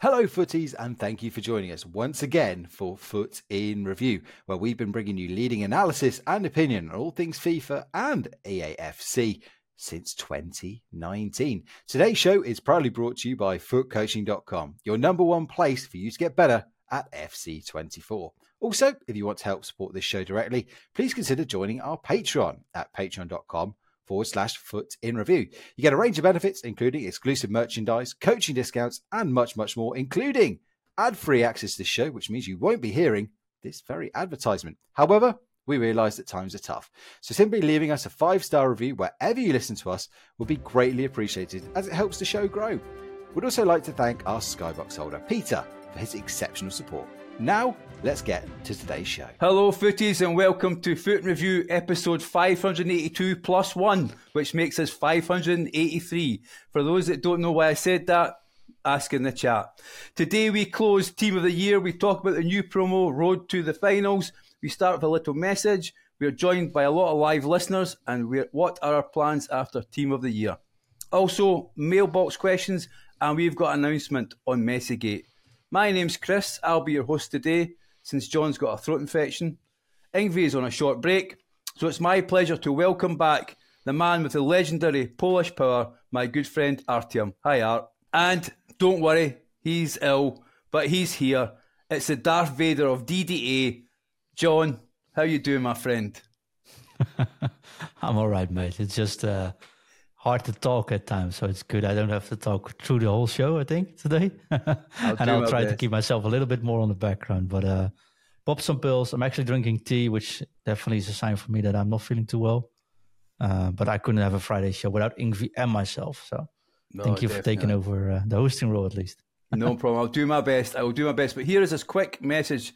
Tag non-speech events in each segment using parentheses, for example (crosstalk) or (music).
Hello, footies, and thank you for joining us once again for FUT in Review, where we've been bringing you leading analysis and opinion on all things FIFA and EAFC since 2019. Today's show is proudly brought to you by FUTCoaching.com, your number one place for you to get better at FC24. Also, if you want to help support this show directly, please consider joining our Patreon at patreon.com forward slash foot in review. You get a range of benefits, including exclusive merchandise, coaching discounts, and much, much more, including ad free access to this show, which means you won't be hearing this very advertisement. However, we realize that times are tough. So simply leaving us a five star review wherever you listen to us will be greatly appreciated as it helps the show grow. We'd also like to thank our Skybox holder, Peter, for his exceptional support. Now, let's get to today's show. Hello, footies, and welcome to FUT Review episode 582 plus one, which makes us 583. For those that don't know why I said that, ask in the chat. Today we close Team of the Year. We talk about the new promo, Road to the Finals. We start with a little message. We are joined by a lot of live listeners, and we're, what are our plans after Team of the Year? Also, mailbox questions, and we've got an announcement on MessiGate. My name's Chris. I'll be your host today since John's got a throat infection. Ingvi is on a short break, so it's my pleasure to welcome back the man with the legendary Polish power, my good friend Artiom. Hi, Art. And don't worry, he's ill, but he's here. It's the Darth Vader of DDA. John, how you doing, my friend? (laughs) I'm all right, mate. It's just uh, hard to talk at times, so it's good. I don't have to talk through the whole show. I think today, I'll (laughs) and I'll try to keep myself a little bit more on the background. But uh, pop some pills. I'm actually drinking tea, which definitely is a sign for me that I'm not feeling too well. Uh, but I couldn't have a Friday show without Ingvi and myself. So No, thank you for taking over uh, the hosting role at least. No (laughs) problem. I'll do my best. I will do my best. But here is this quick message.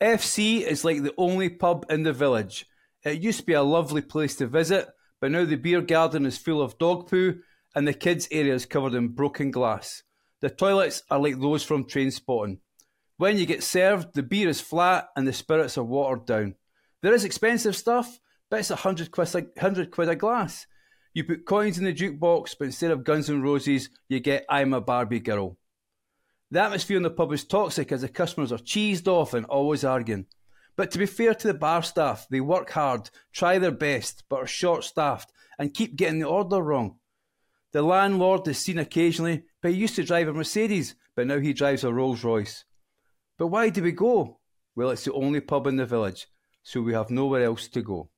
FC is like the only pub in the village. It used to be a lovely place to visit, but now the beer garden is full of dog poo and the kids' area is covered in broken glass. The toilets are like those from train spotting. When you get served, the beer is flat and the spirits are watered down. There is expensive stuff, but it's a hundred quid, hundred quid a glass. You put coins in the jukebox, but instead of Guns N' Roses, you get I'm a Barbie Girl. The atmosphere in the pub is toxic as the customers are cheesed off and always arguing. But to be fair to the bar staff, they work hard, try their best, but are short staffed and keep getting the order wrong. The landlord is seen occasionally, but he used to drive a Mercedes, but now he drives a Rolls Royce. But why do we go? Well, it's the only pub in the village, so we have nowhere else to go.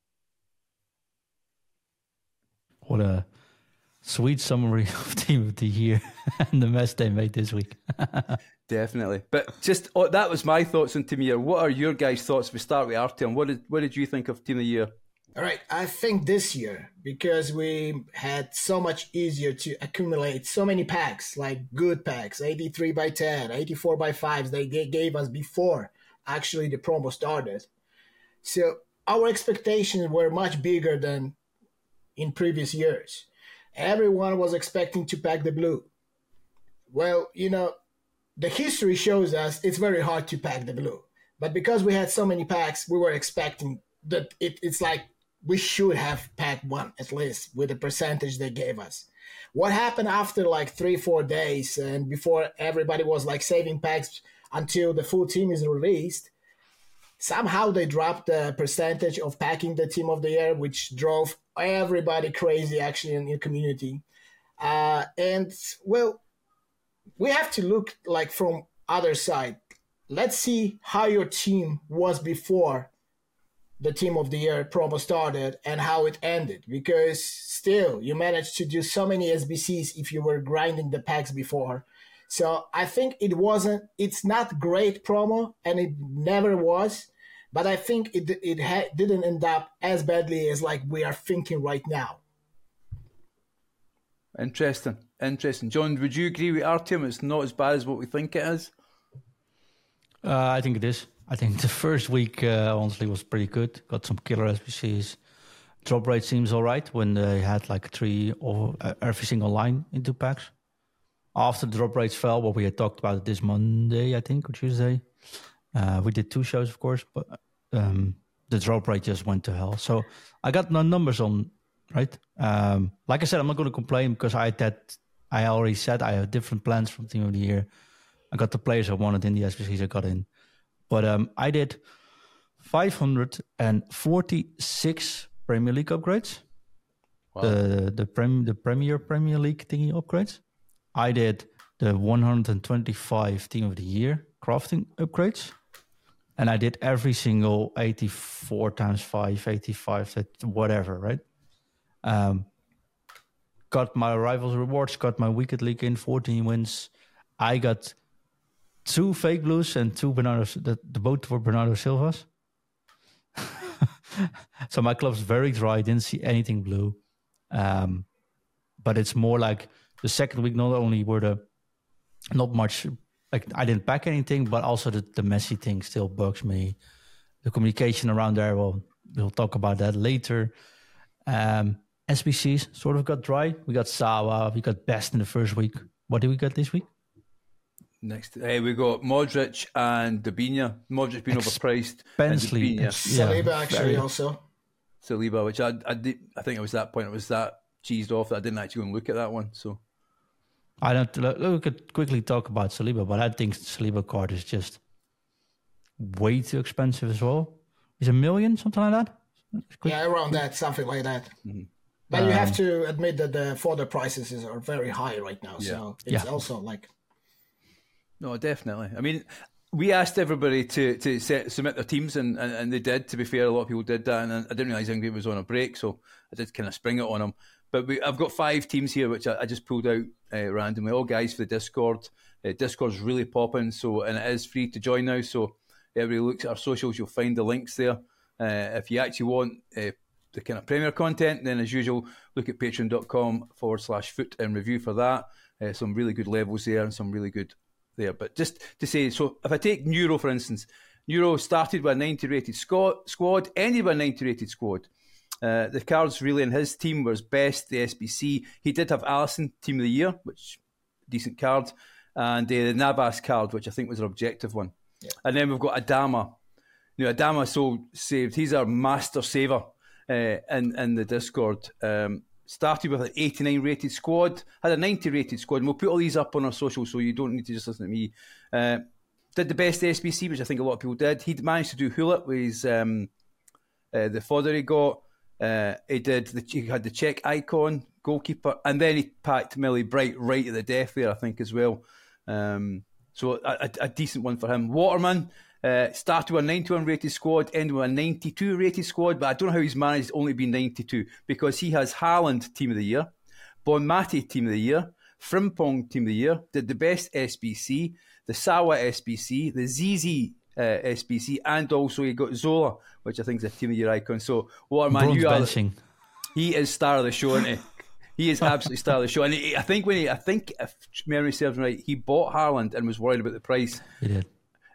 What a sweet summary (laughs) of Team of the Year and the mess they made this week. (laughs) Definitely. But just oh, that was my thoughts on Team of the Year. What are your guys' thoughts? We start with Artiom. What did what did you think of Team of the Year? All right, I think this year because we had so much easier to accumulate so many packs, like good packs, 83 by 10, 84 by 5s they ga- gave us before actually the promo started. So our expectations were much bigger than in previous years. Everyone was expecting to pack the blue. Well, you know, the history shows us it's very hard to pack the blue. But because we had so many packs, we were expecting that it, it's like we should have packed one at least with the percentage they gave us. What happened after like three, four days and before everybody was like saving packs until the full team is released? Somehow they dropped the percentage of packing the team of the year, which drove everybody crazy actually in the community. Uh, and well, we have to look like from other side. Let's see how your team was before the team of the year promo started and how it ended because still you managed to do so many SBCs if you were grinding the packs before. So I think it wasn't it's not great promo and it never was, but I think it it ha- didn't end up as badly as like we are thinking right now. Interesting. Interesting. John, would you agree with Artiom? It's not as bad as what we think it is. Uh, I think it is. I think the first week uh, honestly was pretty good. Got some killer SBCs. Drop rate seems all right when they had like three or uh, every single line into packs. After the drop rates fell, what we had talked about this Monday, I think, or Tuesday, uh, we did two shows, of course, but um, the drop rate just went to hell. So I got no numbers on, right? Um, like I said, I'm not going to complain because I had that. I already said I have different plans from Team of the Year I got the players I wanted in the SBCs I got in. But um, I did 546 Premier League upgrades. Wow. The the prem, the Premier Premier League thingy upgrades. I did the 125 Team of the Year crafting upgrades. And I did every single 84 times 5, 85, that- whatever, right? Um, got my rivals rewards, got my Weekend League in, 14 wins. I got two fake blues and two Bernardo, the, the both were Bernardo Silvas. (laughs) so my club's very dry, didn't see anything blue. Um, but it's more like the second week, not only were the not much like I didn't pack anything, but also the, the Messi thing still bugs me. The communication around there, well, we'll talk about that later. Um, SBCs sort of got dry. We got Sawa, we got Best in the first week. What did we get this week? Next, uh, we got Modric and Debinha. Modric being overpriced. and Expensely, Debinha, ex- yeah, Saliba actually very- also. Saliba, which I, I, did, I think it was that point. It was that cheesed off that I didn't actually go and look at that one. So I don't. look, We could quickly talk about Saliba, but I think Saliba card is just way too expensive as well. Is a million something like that? Quick- Yeah, around that, something like that. Mm-hmm. But you Um, have to admit that the fodder prices is- are very high right now. So it's Yeah. also like No, definitely. I mean, we asked everybody to to set, submit their teams, and, and, and they did. To be fair, a lot of people did that, and I didn't realise England was on a break, so I did kind of spring it on them. But we, I've got five teams here, which I, I just pulled out uh, randomly. All guys for the Discord. Uh, Discord's really popping, so and it is free to join now. So everybody looks at our socials, you'll find the links there. Uh, if you actually want uh, the kind of Premier content, then as usual, look at patreon.com forward slash foot and review for that. Uh, some really good levels there and some really good there. But just to say, so if I take Neuro, for instance, Neuro started with a 90 rated squad, ended with a 90 rated squad. Uh, the cards really in his team was best, the SBC. He did have Alisson, team of the year, which decent card, and uh, the Navas card, which I think was an objective one. And then we've got Adama. You know, Adama so saved. He's our master saver uh, in in the Discord. Um, started with an 89 rated squad, had a 90 rated squad, and we'll put all these up on our social, so you don't need to just listen to me. Uh, did the best SBC, which I think a lot of people did. He'd managed to do Hullet with his um, uh, the fodder he got. Uh, he did the he had the check icon goalkeeper, and then he packed Millie Bright right at the death there, I think as well. Um, so a, a decent one for him. Waterman uh, started with a 91 rated squad, ended with a 92 rated squad, but I don't know how he's managed to only be 92 because he has Haaland team of the year, Bonmati team of the year, Frimpong team of the year, did the best SBC, the Sawa SBC, the ZZ uh, SBC, and also he got Zola, which I think is a team of the year icon. So Waterman, Bronze you are benching. he is star of the show, isn't he? He is absolutely star of the show, and he, I think when he, I think if memory serves me right, he bought Haaland and was worried about the price. He did.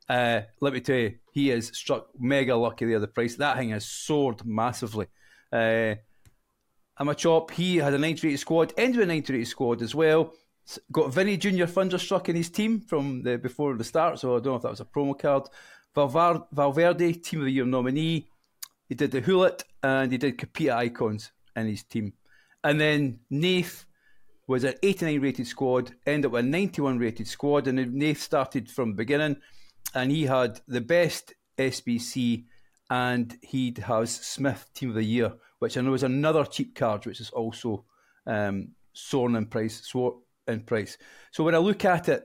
Uh, let me tell you, he is struck mega lucky there. The price that thing has soared massively. Uh, I'm a chop. He had a 90 rated squad, ended with a 90 rated squad as well. Got Vinny Junior Thunderstruck in his team from the before the start, so I don't know if that was a promo card. Valverde, team of the year nominee. He did the Hullet and he did Capita icons in his team. And then Nath was an 89 rated squad, ended up with a 91 rated squad, and Nath started from the beginning, and he had the best SBC, and he'd has Smith Team of the Year, which I know is another cheap card, which is also um, soaring in price. Soar in price. So when I look at it,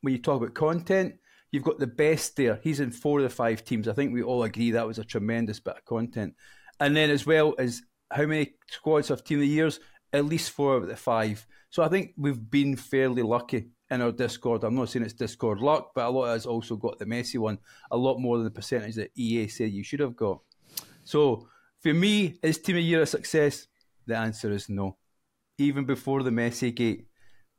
when you talk about content, you've got the best there. He's in four of the five teams. I think we all agree that was a tremendous bit of content. And then as well as how many squads have team of the years? At least four of the five. So I think we've been fairly lucky in our Discord. I'm not saying it's Discord luck, but a lot us also got the messy one, a lot more than the percentage that EA said you should have got. So for me, is Team of Year a success? The answer is no. Even before the Messi gate,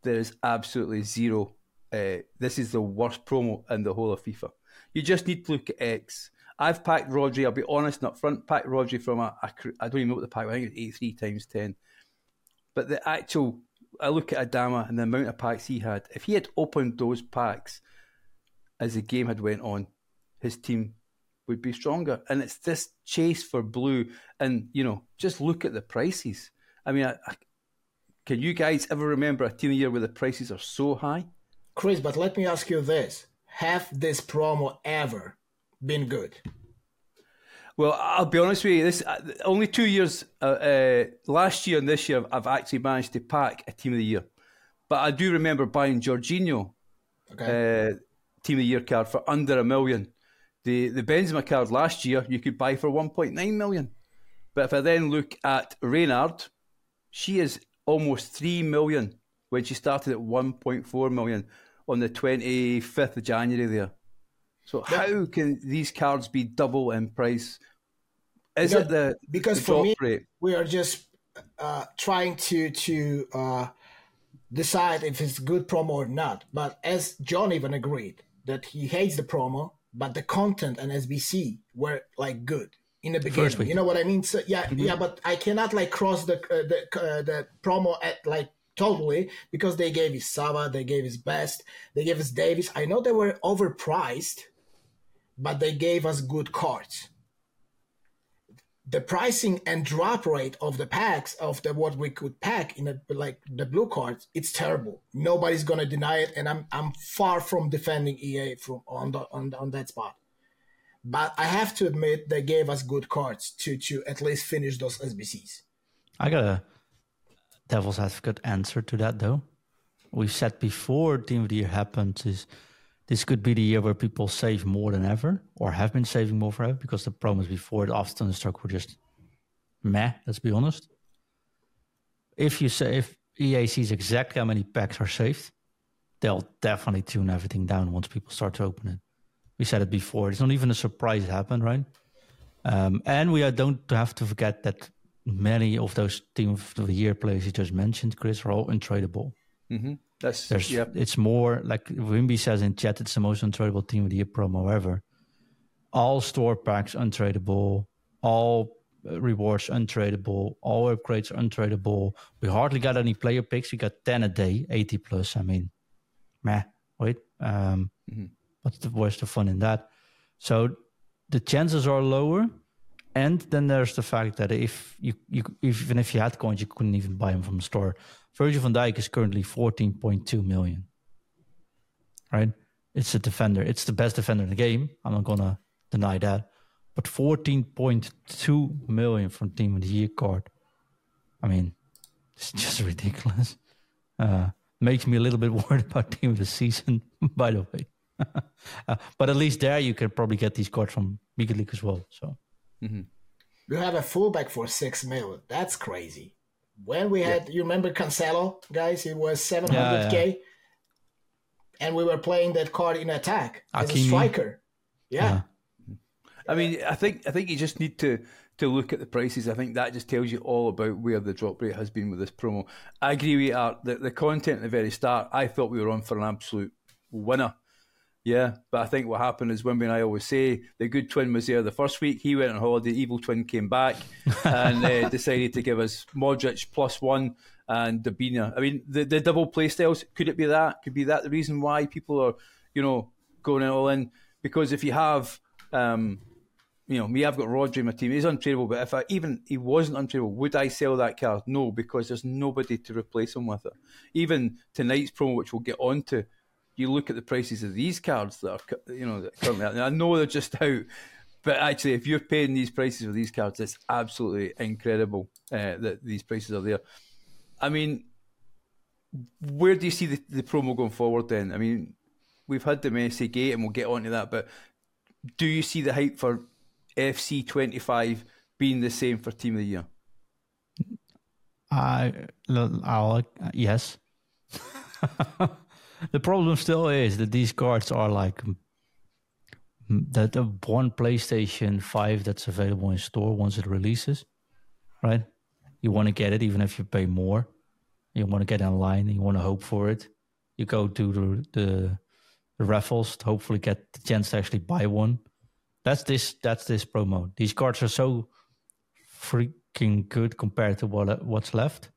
there is absolutely zero. Uh, this is the worst promo in the whole of FIFA. You just need to look at X. I've packed Rodri, I'll be honest and up front, packed Rodri from a, a I don't even know what the pack I think it's 83 times 10. But the actual, I look at Adama and the amount of packs he had. If he had opened those packs as the game had went on, his team would be stronger. And it's this chase for blue. And, you know, just look at the prices. I mean, I, I, can you guys ever remember a team year where the prices are so high? Chris, but let me ask you this: Have this promo ever been good? Well, I'll be honest with you. This uh, only two years. Uh, uh, last year and this year, I've actually managed to pack a team of the year. But I do remember buying Jorginho Okay. uh, team of the year card for under a million. The the Benzema card last year you could buy for 1.9 million. But if I then look at Renard, she is almost 3 million when she started at 1.4 million on the 25th of January there. So how can these cards be double in price? Is Because- it the because the for me- rate? we are just uh, trying to to uh, decide if it's good promo or not. But as John even agreed that he hates the promo, but the content and SBC were like good in the beginning. You know what I mean? So yeah, yeah. But I cannot like cross the uh, the uh, the promo at like totally because they gave his Sava, they gave his best, they gave us Davis. I know they were overpriced, but they gave us good cards. The pricing and drop rate of the packs of the what we could pack in the like the blue cards it's terrible. Nobody's gonna deny it and i'm i'm far from defending ea from on the on, on that spot. But i have to admit they gave us good cards to to at least finish those sbcs I got a devil's advocate answer to that though. We've said before Team of the Year happens is this could be the year where people save more than ever or have been saving more forever because the promos before it often the stock were just meh, let's be honest. If you say if EA sees exactly how many packs are saved, they'll definitely tune everything down once people start to open it. We said it before. It's not even a surprise it happened, right? Um, and we don't have to forget that many of those team of the year players you just mentioned, Chris, are all untradeable. hmm That's There's, yeah. it's more like Wimby says in chat, it's the most untradeable team of the year promo ever. All store packs untradeable, all uh, rewards untradeable, all upgrades untradeable. We hardly got any player picks. We got 10 a day, 80 plus. I mean, meh, wait. Um, What's the what's the fun in that? So the chances are lower. And then there's the fact that if you, you even if you had coins, you couldn't even buy them from the store. Virgil van Dijk is currently 14.2 million. Right? It's a defender. It's the best defender in the game. I'm not gonna deny that. But 14.2 million from Team of the Year card. I mean, it's just (laughs) ridiculous. Uh, makes me a little bit (laughs) worried about Team of the Season, (laughs) by the way. uh, but at least there you can probably get these cards from Mega League as well. So you have a fullback for six mil that's crazy when we had you remember cancelo guys it was 700k Yeah, and we were playing that card in attack as a striker yeah. Yeah. I mean, I think I think you just need to to look at the prices. I think that just tells you all about where the drop rate has been with this promo. I agree with you, Art. The, the content at the very start, I thought we were on for an absolute winner. Yeah, but I think what happened is Wimby and I always say the good twin was there the first week. He went on holiday. Evil twin came back (laughs) and uh, decided to give us Modric plus one and Debinha. I mean, the the double play styles. Could it be that? Could be that the reason why people are, you know, going all in? Because if you have um, you know, me, I've got Rodri in my team. He's untradeable, but if I even he wasn't untradeable, would I sell that card? No, because there's nobody to replace him with it. Even tonight's promo, which we'll get on to, you look at the prices of these cards that are, you know, currently I know they're just out, but actually, if you're paying these prices for these cards, it's absolutely incredible uh, that these prices are there. I mean, where do you see the, the promo going forward then? I mean, we've had the Messi gate and we'll get on to that, but do you see the hype for FC 25 being the same for Team of the Year? I, I'll, yes. (laughs) the problem still is that these cards are like mm, that the one PlayStation 5 that's available in store once it releases, right? You want to get it even if you pay more. You want to get in line. You want to hope for it. You go to the, the, the raffles to hopefully get the chance to actually buy one. That's this. That's this promo. These cards are so freaking good compared to what what's left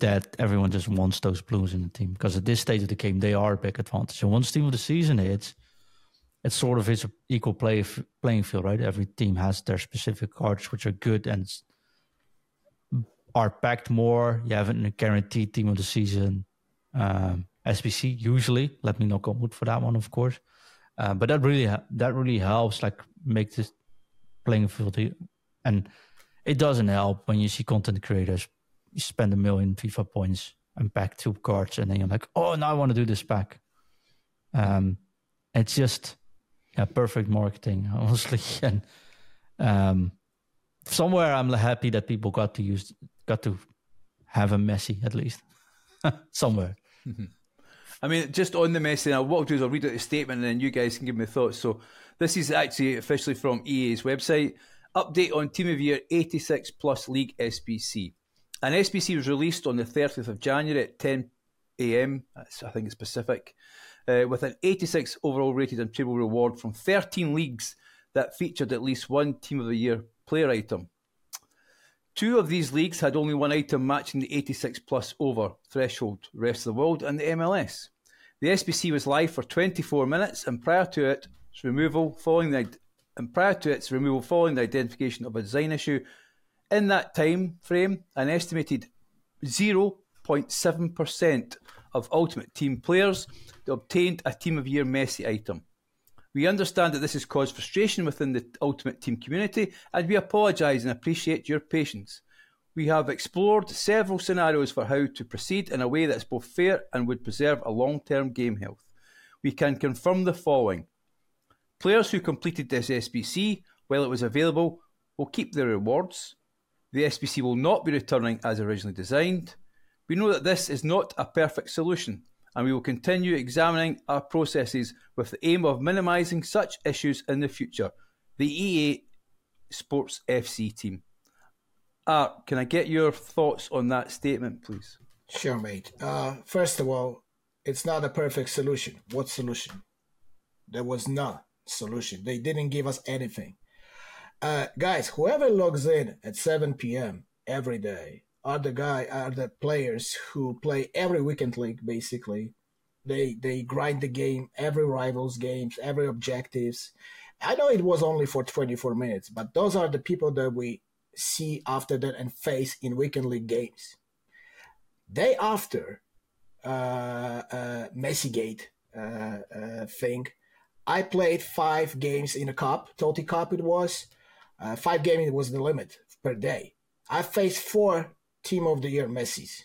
that everyone just wants those blues in the team because at this stage of the game they are a big advantage. And once team of the season hits, it sort of an equal play playing field, right? Every team has their specific cards which are good and are packed more. You have a guaranteed team of the season. Um, SBC usually. Let me knock on wood for that one, of course. Uh, but that really that really helps, like make this playing field. And it doesn't help when you see content creators you spend a million FIFA points and pack two cards, and then you're like, oh, now I want to do this pack. Um, it's just yeah, perfect marketing, (laughs) honestly. And um, somewhere I'm happy that people got to use got to have a Messi at least (laughs) somewhere. Mm-hmm. I mean, just on the Messi, now what I'll do is I'll read out the statement and then you guys can give me thoughts. So this is actually officially from EA's website. Update on Team of Year 86 Plus League SBC. An SBC was released on the 30th of January at 10 a.m. I think it's Pacific, uh, with an 86 overall rated and table reward from 13 leagues that featured at least one Team of the Year player item. Two of these leagues had only one item matching the 86 plus over threshold, rest of the world, and the MLS. The SBC was live for 24 minutes, and prior to its removal, following the and prior to its removal, following the identification of a design issue, in that time frame, an estimated 0.7% of Ultimate Team players obtained a Team of Year Messi item. We understand that this has caused frustration within the Ultimate Team community, and we apologise and appreciate your patience. We have explored several scenarios for how to proceed in a way that is both fair and would preserve a long term game health. We can confirm the following Players who completed this SBC while it was available will keep their rewards. The SBC will not be returning as originally designed. We know that this is not a perfect solution, and we will continue examining our processes with the aim of minimising such issues in the future. The EA Sports FC team. Art, can I get your thoughts on that statement, please? Sure, mate. Uh, first of all, it's not a perfect solution. What solution? There was none solution. They didn't give us anything. Uh, guys, whoever logs in at 7 p.m. every day are the guy are the players who play every weekend league basically. They they grind the game every rivals games every objectives. I know it was only for 24 minutes but those are the people that we see after that and face in weekend league games. Day after uh, uh messi gate uh, uh, thing i played five games in a cup toti cup it was uh, five games was the limit per day i faced four team of the year Messi's,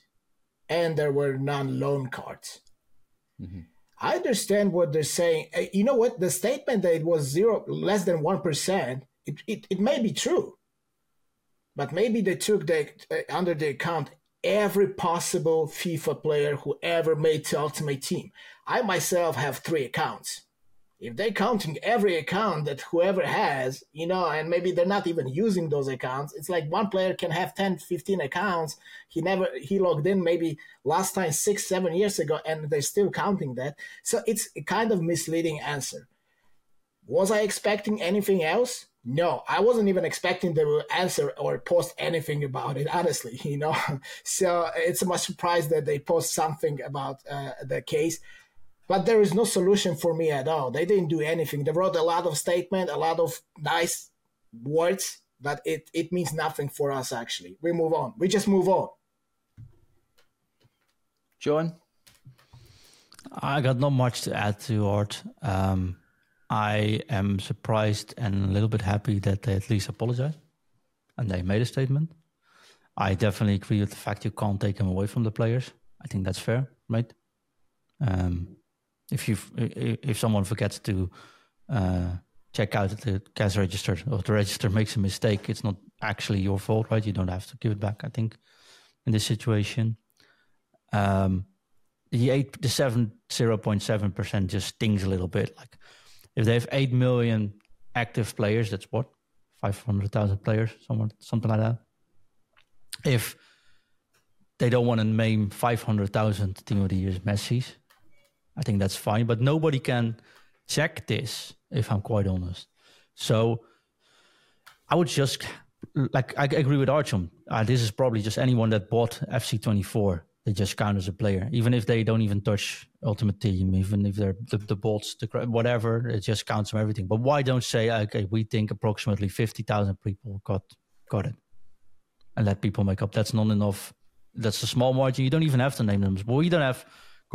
and there were none loan cards. Mm-hmm. I understand what they're saying. Uh, you know what? The statement that it was zero, less than one percent, it, it, it may be true, but maybe they took the, uh, under the account every possible FIFA player who ever made the Ultimate Team. I myself have three accounts if they're counting every account that whoever has, you know, and maybe they're not even using those accounts, it's like one player can have 10, 15 accounts. He never, he logged in maybe last time six, seven years ago, and they're still counting that. So it's a kind of misleading answer. Was I expecting anything else? No, I wasn't even expecting they would answer or post anything about it, honestly, (laughs) you know. (laughs) so it's a much surprise that they post something about uh, the case but there is no solution for me at all. They didn't do anything. They wrote a lot of statement, a lot of nice words, but it, it means nothing for us actually. We move on. We just move on. John? I got not much to add to Art. Um, I am surprised and a little bit happy that they at least apologized and they made a statement. I definitely agree with the fact you can't take them away from the players. I think that's fair, right? Um, if you if someone forgets to uh, check out the cash register or the register makes a mistake, it's not actually your fault, right? You don't have to give it back. I think in this situation, um, the eight the seven zero point seven percent just stings a little bit. Like if they have eight million active players, that's what five hundred thousand players, somewhere something like that. If they don't want to name five hundred thousand team of the years Messi's, I think that's fine, but nobody can check this if I'm quite honest. So I would just like I agree with Archon. Uh, this is probably just anyone that bought FC24. They just count as a player, even if they don't even touch Ultimate Team, even if they're the, the bots, the whatever. It just counts from everything. But why don't say okay? We think approximately fifty thousand people got got it, and let people make up. That's not enough. That's a small margin. You don't even have to name them. Well, you don't have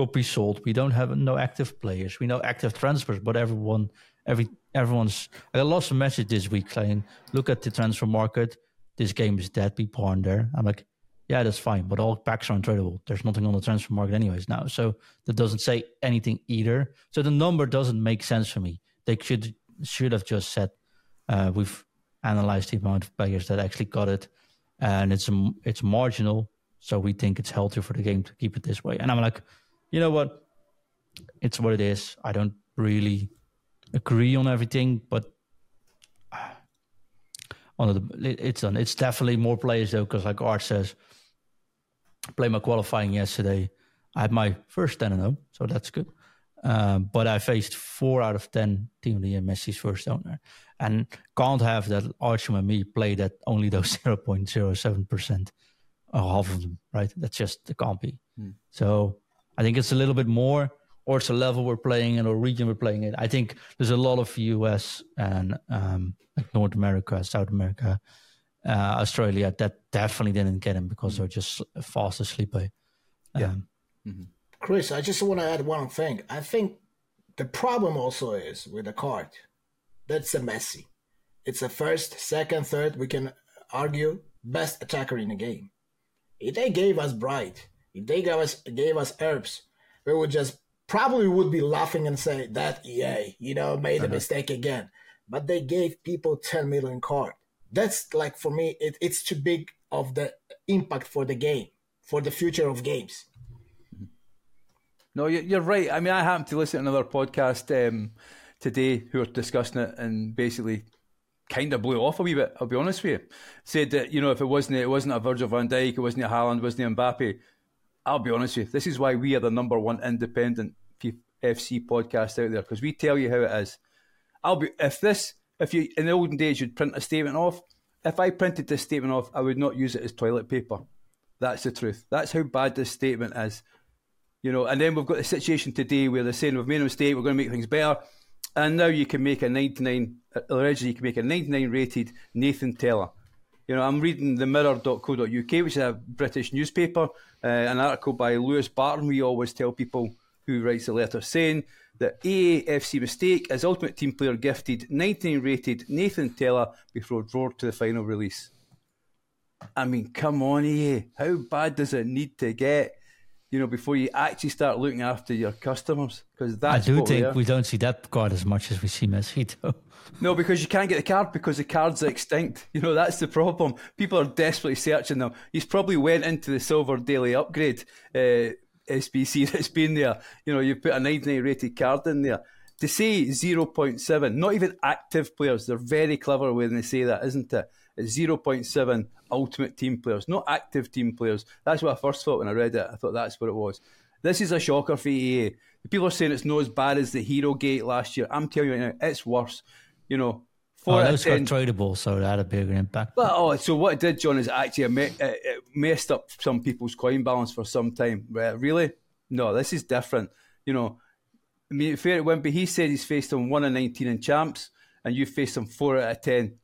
copies sold. We don't have no active players. We know active transfers, but everyone, every everyone's. I lost a message this week saying, "Look at the transfer market. This game is dead. Be pawn there." I'm like, "Yeah, that's fine, but all packs are untradeable. There's nothing on the transfer market anyways now, so that doesn't say anything either. So the number doesn't make sense for me. They should should have just said uh, we've analyzed the amount of players that actually got it, and it's it's marginal. So we think it's healthy for the game to keep it this way. And I'm like, you know what? It's what it is. I don't really agree on everything, but on the it's on. It's definitely more players though, because like Art says, played my qualifying yesterday. I had my first 10 and 0, so that's good. Um, but I faced four out of 10 Team of the Year Messi's first owner. And can't have that Archie and me play that only those (laughs) 0.07% or half of them, right? That's just, it can't be. Hmm. So I think it's a little bit more, or it's a level we're playing in or region we're playing in. I think there's a lot of US and um, like North America, South America, uh, Australia that definitely didn't get him because they're just fast asleep. Um, yeah. Mm-hmm. Chris, I just want to add one thing. I think the problem also is with the card. That's a Messi. It's a first, second, third. We can argue best attacker in the game. If they gave us Bright, if they gave us gave us Herbs, we would just probably would be laughing and say that EA, you know, made a uh-huh. mistake again. But they gave people 10 million card. That's like for me, it, it's too big of the impact for the game, for the future of games. No, you're right. I mean, I happened to listen to another podcast um, today who were discussing it and basically kind of blew off a wee bit. I'll be honest with you. Said that you know if it wasn't it wasn't a Virgil Van Dijk, it wasn't a Haaland, wasn't a Mbappe. I'll be honest with you. This is why we are the number one independent FC podcast out there because we tell you how it is. I'll be if this if you in the olden days you'd print a statement off. If I printed this statement off, I would not use it as toilet paper. That's the truth. That's how bad this statement is. You know, and then we've got the situation today where they're saying we've made a mistake, we're going to make things better. And now you can make a 99, allegedly you can make a 99 rated Nathan Tella. You know, I'm reading the mirror.co.uk, which is a British newspaper, uh, an article by Lewis Barton. We always tell people who writes the letter saying that EA FC mistake as Ultimate Team player gifted 19 rated Nathan Tella before draw to the final release. I mean, come on, EA. How bad does it need to get? You know, before you actually start looking after your customers. Because that's I do think we, don't see that card as much as we see Messi. (laughs) No, because you can't get the card because the cards are extinct. (laughs) You know, that's the problem. People are desperately searching them. He's probably went into the silver daily upgrade uh, SBC (laughs) that's been there. You know, you put a 99 rated card in there. To say 0.7, not even active players, they're very clever when they say that, isn't it? It's 0.7 ultimate team players, not active team players. That's what I first thought when I read it. I thought that's what it was. This is a shocker for EA. People are saying it's not as bad as the Hero Gate last year. I'm telling you right now, it's worse. You know, four oh, those got tradable, so that had a bigger impact. Well, oh, so what it did, John, is actually it, it messed up some people's coin balance for some time. Really? No, this is different. You know, I mean, fair it went, but he said he's faced on one in 19 in champs, and you faced him four out of 10.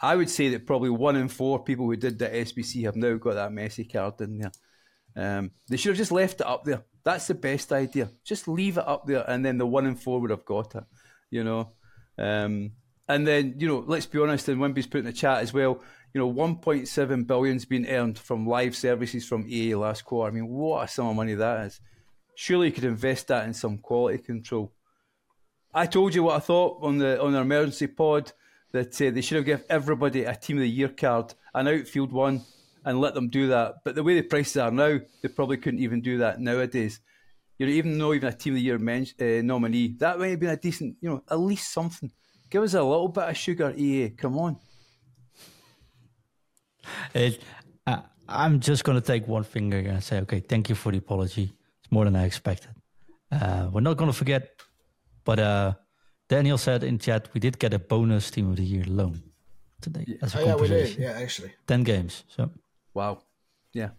I would say that probably one in four people who did the SBC have now got that Messi card in there. Um, they should have just left it up there. That's the best idea. Just leave it up there, and then the one in four would have got it. You know, um, and then you know, let's be honest. And Wimby's put in the chat as well. You know, 1.7 billion's been earned from live services from EA last quarter. I mean, what a sum of money that is. Surely you could invest that in some quality control. I told you what I thought on the on the emergency pod that uh, they should have given everybody a Team of the Year card, an outfield one, and let them do that. But the way the prices are now, they probably couldn't even do that nowadays. You know, even though even a Team of the Year men- uh, nominee, that might have been a decent, you know, at least something. Give us a little bit of sugar, EA. Come on. It, uh, I'm just going to take one finger and say, okay, thank you for the apology. It's more than I expected. Uh, we're not going to forget, but uh, Daniel said in chat we did get a bonus team of the year loan today as a oh, yeah, we did. Yeah, actually, ten games. So wow, yeah.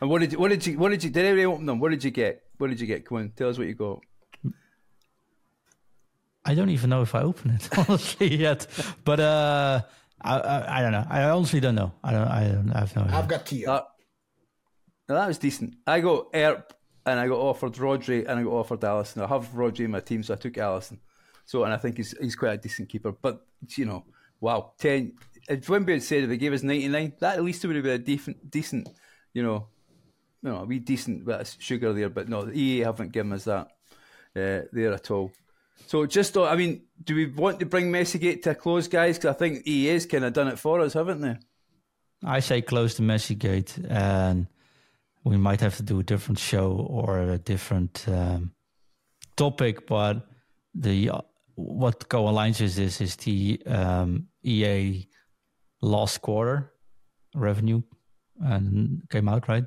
And what did you, what did you what did you did everybody open them? What did you get? What did you get? Come on, tell us what you got. I don't even know if I opened it (laughs) honestly yet, but uh, I, I, I don't know. I honestly don't know. I don't. I don't. I have no. Idea. I've got Tio. That, that was decent. I got Erp and I got offered Rodri, and I got offered Alisson. I have Rodri in my team, so I took Alisson. So, and I think he's he's quite a decent keeper. But you know, wow, ten. If Wimby had said if they gave us ninety nine, that at least would have been a decent, decent, you know, you know, a wee decent bit of sugar there. But no, the EA haven't given us that uh, there at all. So just, I mean, do we want to bring MessiGate to a close, guys? Because I think EA's kind of done it for us, haven't they? I say close the MessiGate, and we might have to do a different show or a different um, topic. But the what Go Alliance is is the um, EA last quarter revenue and came out right.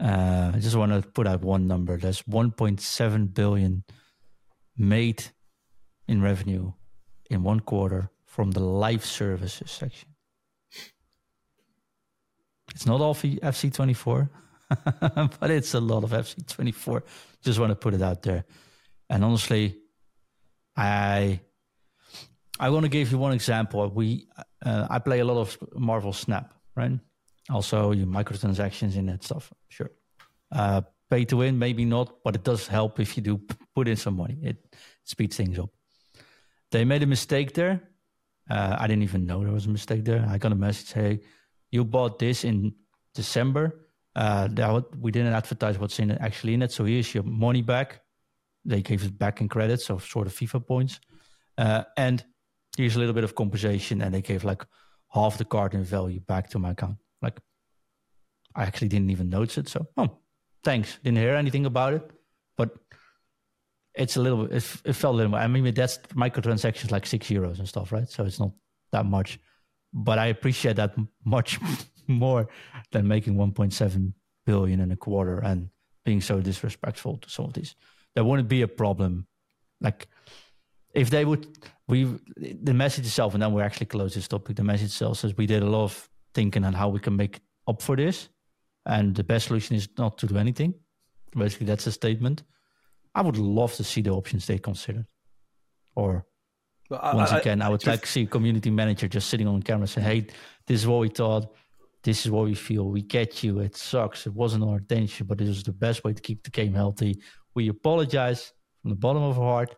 Uh, I just want to put out one number. There's 1.7 billion made in revenue in one quarter from the live services section. It's not all FC24, (laughs) but it's a lot of FC24. Just want to put it out there. And honestly, I I want to give you one example. We uh, I play a lot of Marvel Snap, right? Also, microtransactions in that stuff. Sure. Uh, pay to win, maybe not, but it does help if you do put in some money. It speeds things up. They made a mistake there. Uh, I didn't even know there was a mistake there. I got a message, hey, you bought this in December. Uh, that we didn't advertise what's in it, actually in it. So here's your money back. They gave it back in credits, so sort of FIFA points. Uh, and here's a little bit of compensation, and they gave like half the card in value back to my account. Like, I actually didn't even notice it. So, oh, thanks. Didn't hear anything about it, but it's a little. It, it felt a little. I mean, that's microtransactions like six euros and stuff, right? So it's not that much, but I appreciate that much (laughs) more than making 1.7 billion in a quarter and being so disrespectful to some of these. There wouldn't be a problem. Like if they would, we the message itself, and then we're actually close this topic. The message itself says we did a lot of thinking on how we can make up for this, and the best solution is not to do anything. Basically, that's a statement. I would love to see the options they considered, or I, once I, again, I, I would just, like to see a community manager just sitting on camera saying, "Hey, this is what we thought this is what we feel. We get you. It sucks. It wasn't our intention, but it was the best way to keep the game healthy. We apologize from the bottom of our heart,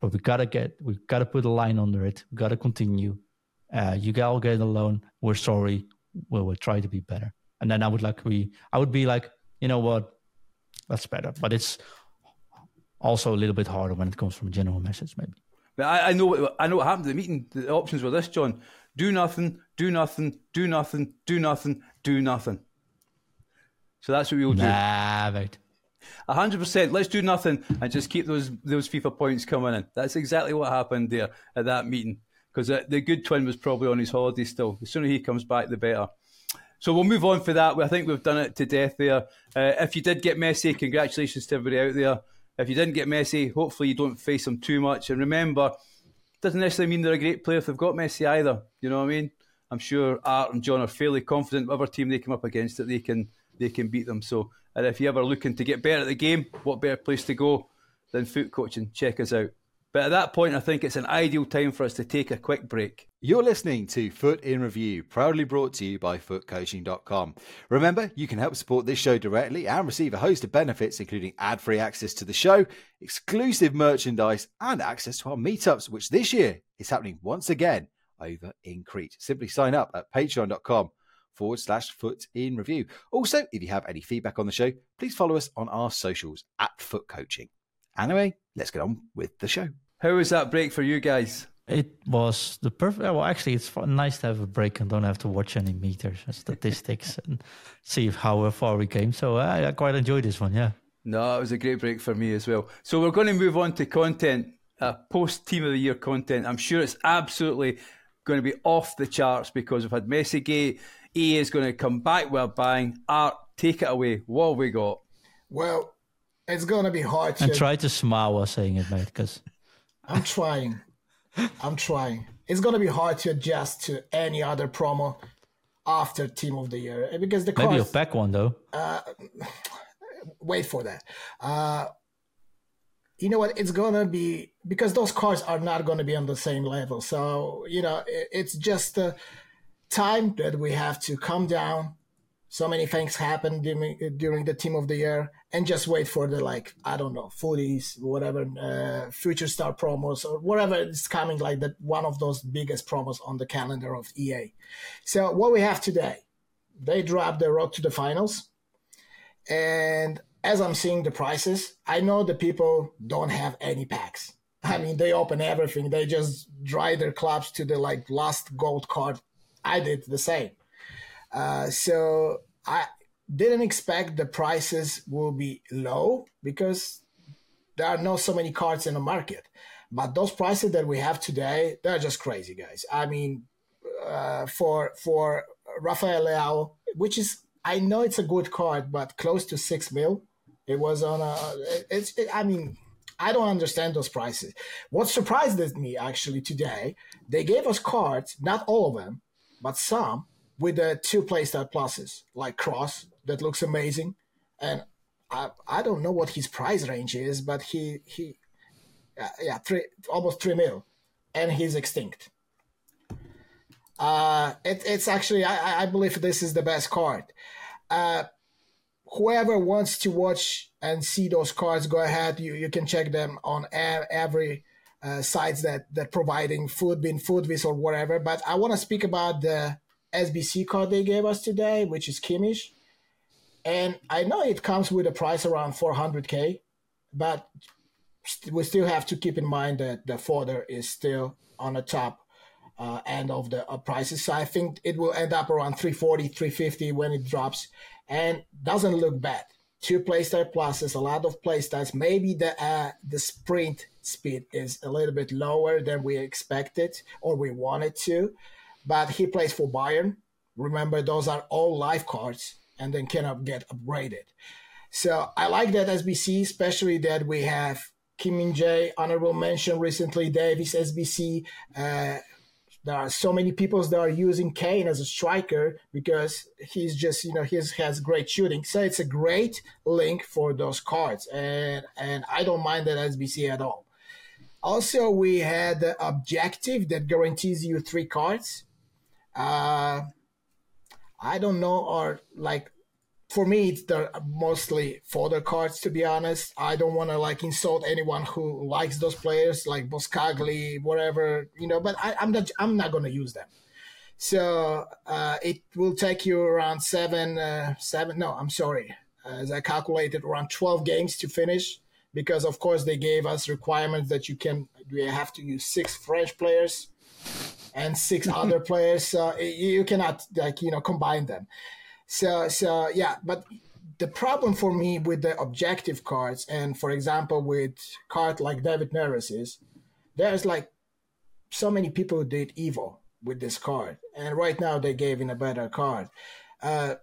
but we gotta get, we gotta put a line under it. We gotta continue. Uh, you all get alone. We're sorry. We will try to be better. And then I would like we, I would be like, you know what, that's better. But it's also a little bit harder when it comes from a general message, maybe. But I, I know what I know what happened at the meeting. The options were this, John: do nothing, do nothing, do nothing, do nothing, do nothing. So that's what we'll do. Nah, right. Hundred percent. Let's do nothing and just keep those those FIFA points coming in. That's exactly what happened there at that meeting. Because the good twin was probably on his holiday still. The sooner he comes back, the better. So we'll move on for that. I think we've done it to death there. Uh, if you did get Messi, congratulations to everybody out there. If you didn't get Messi, hopefully you don't face him too much. And remember, doesn't necessarily mean they're a great player if they've got Messi either. You know what I mean? I'm sure Art and John are fairly confident whatever team they come up against that they can they can beat them. So, and if you're ever looking to get better at the game, what better place to go than FUT Coaching? Check us out. But at that point, I think it's an ideal time for us to take a quick break. You're listening to FUT in Review, proudly brought to you by FUTCoaching.com. Remember, you can help support this show directly and receive a host of benefits, including ad free access to the show, exclusive merchandise, and access to our meetups, which this year is happening once again over in Crete. Simply sign up at patreon.com forward slash foot in review. Also, if you have any feedback on the show, please follow us on our socials at FUT Coaching. Anyway, let's get on with the show. How was that break for you guys? It was the perfect. Well, actually, it's nice to have a break and don't have to watch any meters and statistics (laughs) and see how far we came. So I, I quite enjoyed this one. Yeah. No, it was a great break for me as well. So we're going to move on to content, uh, post Team of the Year content. I'm sure it's absolutely going to be off the charts because we've had Messi Gate. E is going to come back with a bang. Art, take it away. What have we got? Well, it's going to be hard to. And try to smile while saying it, mate, because. I'm trying. I'm trying. It's gonna be hard to adjust to any other promo after Team of the Year eh, because the maybe cars, you'll pack one though. Uh, wait for that. Uh, you know what? It's gonna be because those cars are not gonna be on the same level. So you know, it, it's just a time that we have to calm down. So many things happen during, during the Team of the Year, and just wait for the like I don't know foodies, whatever uh, future star promos or whatever is coming like that one of those biggest promos on the calendar of EA. So what we have today, they dropped the road to the finals, and as I'm seeing the prices, I know the people don't have any packs. I mean, they open everything. They just dry their clubs to the like last gold card. I did the same. Uh, so I didn't expect the prices will be low because there are not so many cards in the market. But those prices that we have today, they're just crazy, guys. I mean, uh, for for Rafael Leao, which is I know it's a good card, but close to six mil. It was on a. It's. It, I mean, I don't understand those prices. What surprised me actually today, they gave us cards, not all of them, but some with the two playstyle pluses, like Kroos, that looks amazing, and I I don't know what his price range is, but he he, uh, yeah, three almost three mil, and he's extinct. Uh, it, it's actually I, I believe this is the best card. Uh, whoever wants to watch and see those cards, go ahead. You you can check them on every uh, sites that that providing food, being Futwiz or whatever. But I want to speak about the SBC card they gave us today, which is Kimmich. And I know it comes with a price around 400k, but we still have to keep in mind that the fodder is still on the top uh, end of the uh, prices. So I think it will end up around 340, 350 when it drops, and doesn't look bad. Two playstyle pluses, a lot of playstyles. Maybe the uh, the sprint speed is a little bit lower than we expected or we wanted to, but he plays for Bayern. Remember, those are all life cards and then cannot get upgraded. So I like that SBC, especially that we have Kim Min Jae, honorable mention recently, Davies SBC. Uh, there are so many people that are using Kane as a striker because he's just, you know, he has great shooting. So it's a great link for those cards. And, and I don't mind that SBC at all. Also, we had the objective that guarantees you three cards. Uh, I don't know, or like for me, it's the mostly fodder cards. To be honest, I don't want to like insult anyone who likes those players, like Boscagli, whatever you know. But I, am not. I'm not to use them. So uh, it will take you around seven, uh, seven. No, I'm sorry. As I calculated, around 12 games to finish, because of course they gave us requirements that you can. You have to use six French players and six other players. So you cannot like you know combine them. So so yeah, but the problem for me with the objective cards, and for example with card like David Neres is, there's like so many people who did Evo with this card, and right now they gave in a better card. Uh,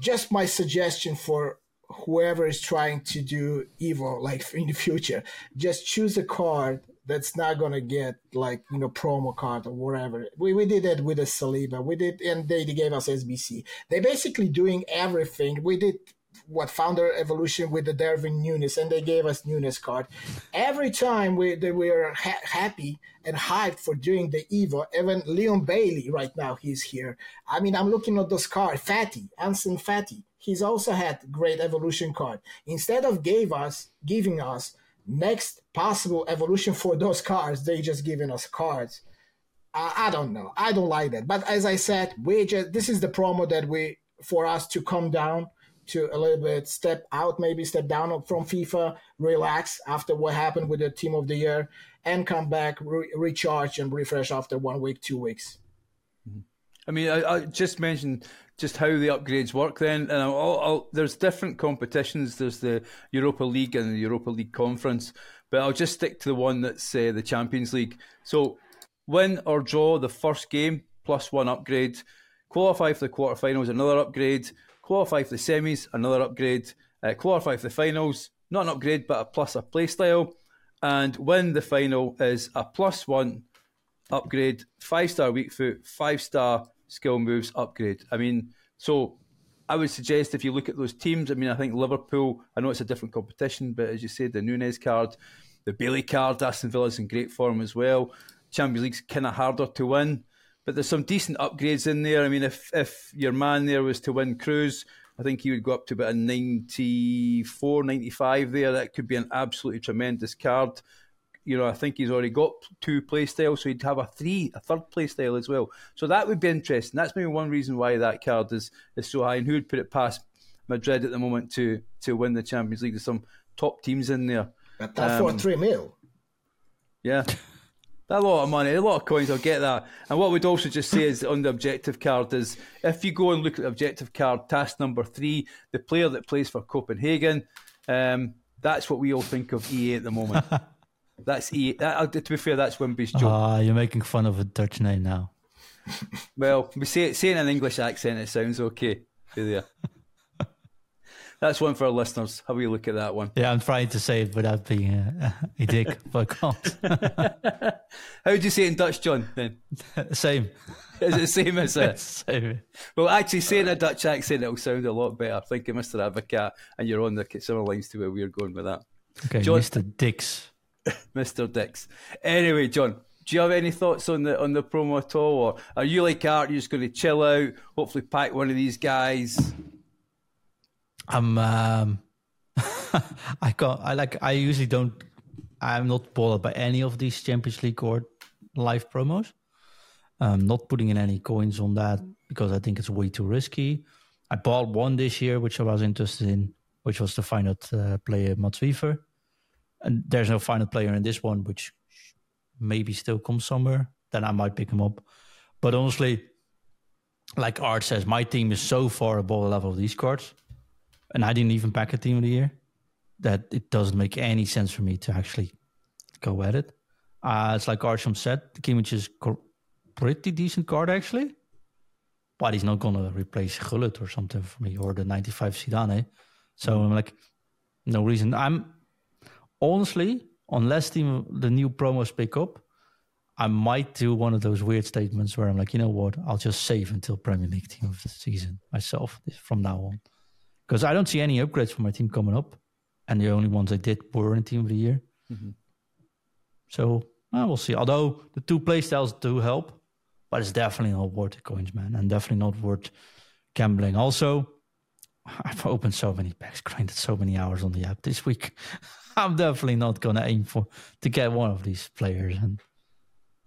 just my suggestion for whoever is trying to do Evo like (laughs) in the future just choose a card that's not gonna get like you know promo card or whatever. We we did that with a Saliba. We did, and they, they gave us SBC. They basically doing everything. We did what founder evolution with the Darwin Nunez, and they gave us Nunez card. Every time we they were ha- happy and hyped for doing the Evo. Even Leon Bailey right now he's here. I mean, I'm looking at those cards. Fati, Ansu Fati. He's also had great evolution card. Instead of gave us giving us next possible evolution for those cards, they just giving us cards. I, I don't know. I don't like that. But as I said, we just this is the promo that we for us to come down to a little bit step out, maybe step down from FIFA, relax after what happened with the team of the year, and come back, re- recharge, and refresh after one week, two weeks. I mean, I, I, just mentioned just how the upgrades work then. And I'll, I'll, there's different competitions. There's the Europa League and the Europa League Conference, but I'll just stick to the one that's uh, the Champions League. So win or draw the first game plus one upgrade. Qualify for the quarterfinals, another upgrade. Qualify for the semis, another upgrade. Uh, qualify for the finals, not an upgrade, but a plus a playstyle. And win the final is a plus one upgrade, five star weak foot, five star skill moves upgrade. I mean, so I would suggest if you look at those teams, I mean, I think Liverpool, I know it's a different competition, but as you said, the Nunez card, the Bailey card, Aston Villa's in great form as well. Champions League's kind of harder to win, but there's some decent upgrades in there. I mean, if if your man there was to win Kroos, I think he would go up to about a 94, 95 there. That could be an absolutely tremendous card. You know, I think he's already got two play styles, so he'd have a three, a third play style as well. So that would be interesting. That's maybe one reason why that card is, is so high. And who would put it past Madrid at the moment to to win the Champions League? There's some top teams in there. That for Um, three mil. Yeah. That lot of money, a lot of coins, I'll get that. And what we'd also just say is on the objective card is if you go and look at the objective card, task number three, the player that plays for Copenhagen, um, that's what we all think of EA at the moment. (laughs) that's EA. That, uh, to be fair, that's Wimby's joke. Ah, you're making fun of a Dutch name now. Well, we say it, say in an English accent, it sounds okay. There. (laughs) that's one for our listeners. Have a look at that one. Yeah, I'm trying to say it without being a, a dick, (laughs) but I can't. How would you say it in Dutch, John? Then (laughs) Same. is it the same as it? Same. Well, actually, saying a Dutch accent, it'll sound a lot better. Thank you, Mr. Advocaat, and you're on the similar lines to where we're going with that. Okay, John- Mr. Dix. (laughs) Mr. Dix. Anyway, John, do you have any thoughts on the on the promo at all, or are you like Art? You're just going to chill out, hopefully pack one of these guys. I'm. Um, (laughs) I can't. I like. I usually don't. I'm not bothered by any of these Champions League or live promos. I'm not putting in any coins on that because I think it's way too risky. I bought one this year, which I was interested in, which was the final uh, player Mats Wieffer. And there's no final player in this one, which maybe still comes somewhere. Then I might pick him up. But honestly, like Art says, my team is so far above the level of these cards and I didn't even pack a team of the year, that it doesn't make any sense for me to actually go at it. Uh, it's like Artiom said, the Kimmich is pretty decent card actually, but he's not going to replace Gullit or something for me or the 95 Zidane. So I'm like, no reason. I'm honestly, unless the, the new promos pick up, I might do one of those weird statements where I'm like, you know what, I'll just save until Premier League team of the season myself from now on because I don't see any upgrades for my team coming up, and the only ones I did were in Team of the Year. Mhm. So uh, we'll see. Although the two playstyles do help, but it's definitely not worth the coins, man, and definitely not worth gambling. Also, (laughs) I've opened so many packs, grinded so many hours on the app this week. (laughs) I'm definitely not gonna aim for to get one of these players, and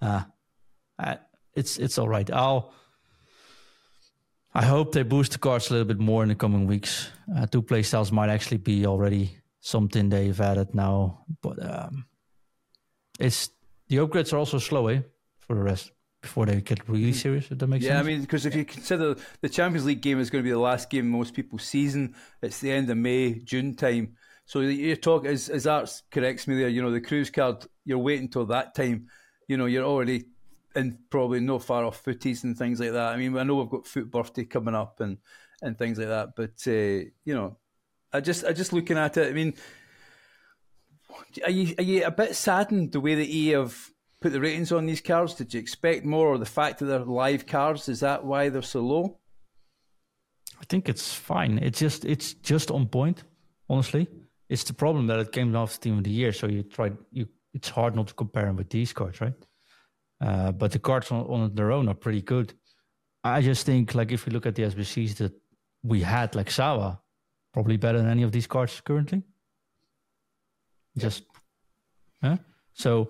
uh, uh it's it's all right. I'll. I hope they boost the cards a little bit more in the coming weeks. Uh, two play styles might actually be already something they've added now, but um, it's the upgrades are also slow, eh? For the rest, before they get really serious, if that makes Yeah, I mean, because if you consider the Champions League game is going to be the last game most people's season, it's the end of May, June time. So you talk as, as Art corrects me there, you know, the Kroos card, you're waiting till that time. You know, you're already in probably no far off FUTTIES and things like that. I mean, I know we've got FUT birthday coming up and, and things like that, but, uh, you know, I just, I just looking at it, I mean, are you, are you a bit saddened the way that EA have put the ratings on these cards? Did you expect more, or the fact that they're live cards is that why they're so low? I think it's fine. It's just it's just on point. Honestly, it's the problem that it came after Team of the Year, so you try you. It's hard not to compare them with these cards, right? Uh, but the cards on, on their own are pretty good. I just think, like, if we look at the SBCs that we had, like Sawa, probably better than any of these cards currently. Just, huh? So,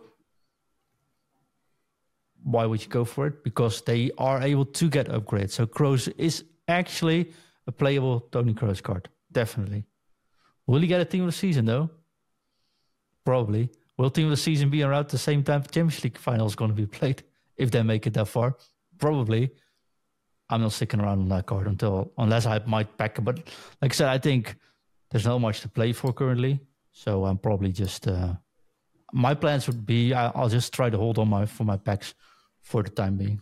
why would you go for it? Because they are able to get upgrades. So Kroos is actually a playable Tony Kroos card, definitely. Will he get a team of the season though? Probably. Will team of the season be around the same time the Champions League final is going to be played if they make it that far? Probably. I'm not sticking around on that card until unless I might pack it. But like I said, I think there's not much to play for currently, so I'm probably just. Uh, my plans would be I, I'll just try to hold on my for my packs for the time being.